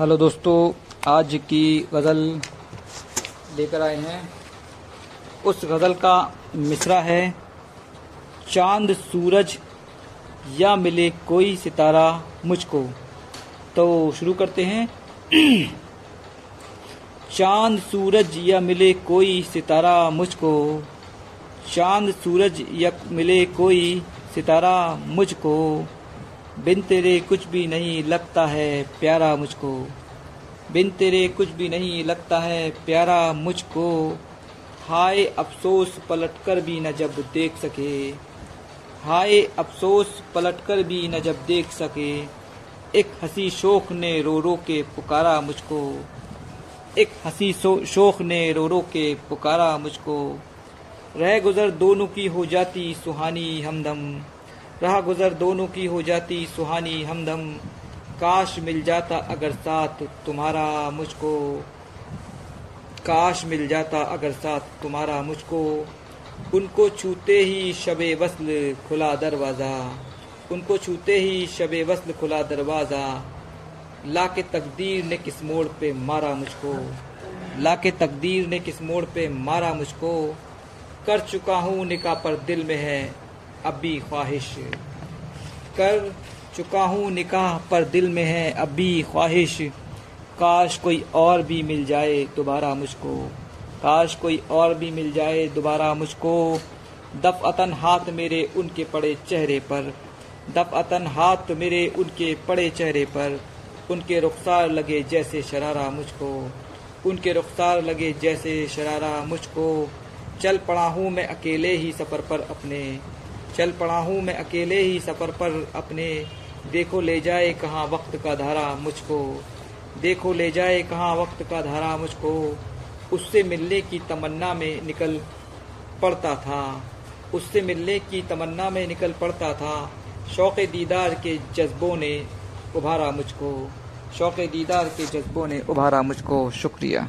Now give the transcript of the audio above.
Hello दोस्तों, आज की गज़ल लेकर आए हैं। उस गज़ल का मिसरा है, चाँद सूरज या मिले कोई सितारा मुझको। तो शुरू करते हैं। चाँद सूरज या मिले कोई सितारा मुझको। चाँद सूरज या मिले कोई सितारा मुझको। बिन तेरे कुछ भी नहीं लगता है प्यारा मुझको। बिन तेरे कुछ भी नहीं लगता है प्यारा मुझको। हाय अफसोस पलटकर भी न जब देख सके। हाय अफसोस पलटकर भी न जब देख सके। एक हँसी शोक ने रो रो के पुकारा मुझको। एक हँसी शोक ने रो रो के पुकारा मुझको। रह गुजर दोनों की हो जाती सुहानी हमदम। रहा गुजर दोनों की हो जाती सुहानी हमदम। काश मिल जाता अगर साथ तुम्हारा मुझको। काश मिल जाता अगर साथ तुम्हारा मुझको। उनको छूते ही शब वसल खुला दरवाज़ा। उनको छूते ही शब वसल खुला दरवाज़ा। ला के तकदीर ने किस मोड़ पे मारा मुझको। ला के तकदीर ने किस मोड़ पे मारा मुझको। कर चुका हूँ निका पर दिल में है। अब भी ख्वाहिश। कर चुका हूँ, निकाह पर दिल में है, अब भी ख्वाहिश। काश कोई और भी मिल जाए दोबारा मुझको। काश कोई और भी मिल जाए दोबारा मुझको। दफ अतन हाथ मेरे उनके पड़े चेहरे पर। दफ अतन हाथ मेरे उनके पड़े चेहरे पर। उनके रुखसार लगे जैसे शरारा मुझको। उनके रुखसार लगे जैसे शरारा मुझको। चल पड़ा हूँ मैं अकेले ही सफ़र पर अपने। चल पड़ा हूँ, मैं अकेले ही सफ़र पर अपने देखो ले जाए कहाँ वक्त का धारा मुझको। देखो ले जाए कहाँ वक्त का धारा मुझको। उससे मिलने की तमन्ना में निकल पड़ता था। उससे मिलने की तमन्ना में निकल पड़ता था। शौक़ दीदार के जज्बों ने उभारा मुझको। शौक़ दीदार के जज्बों ने उभारा मुझको। शुक्रिया।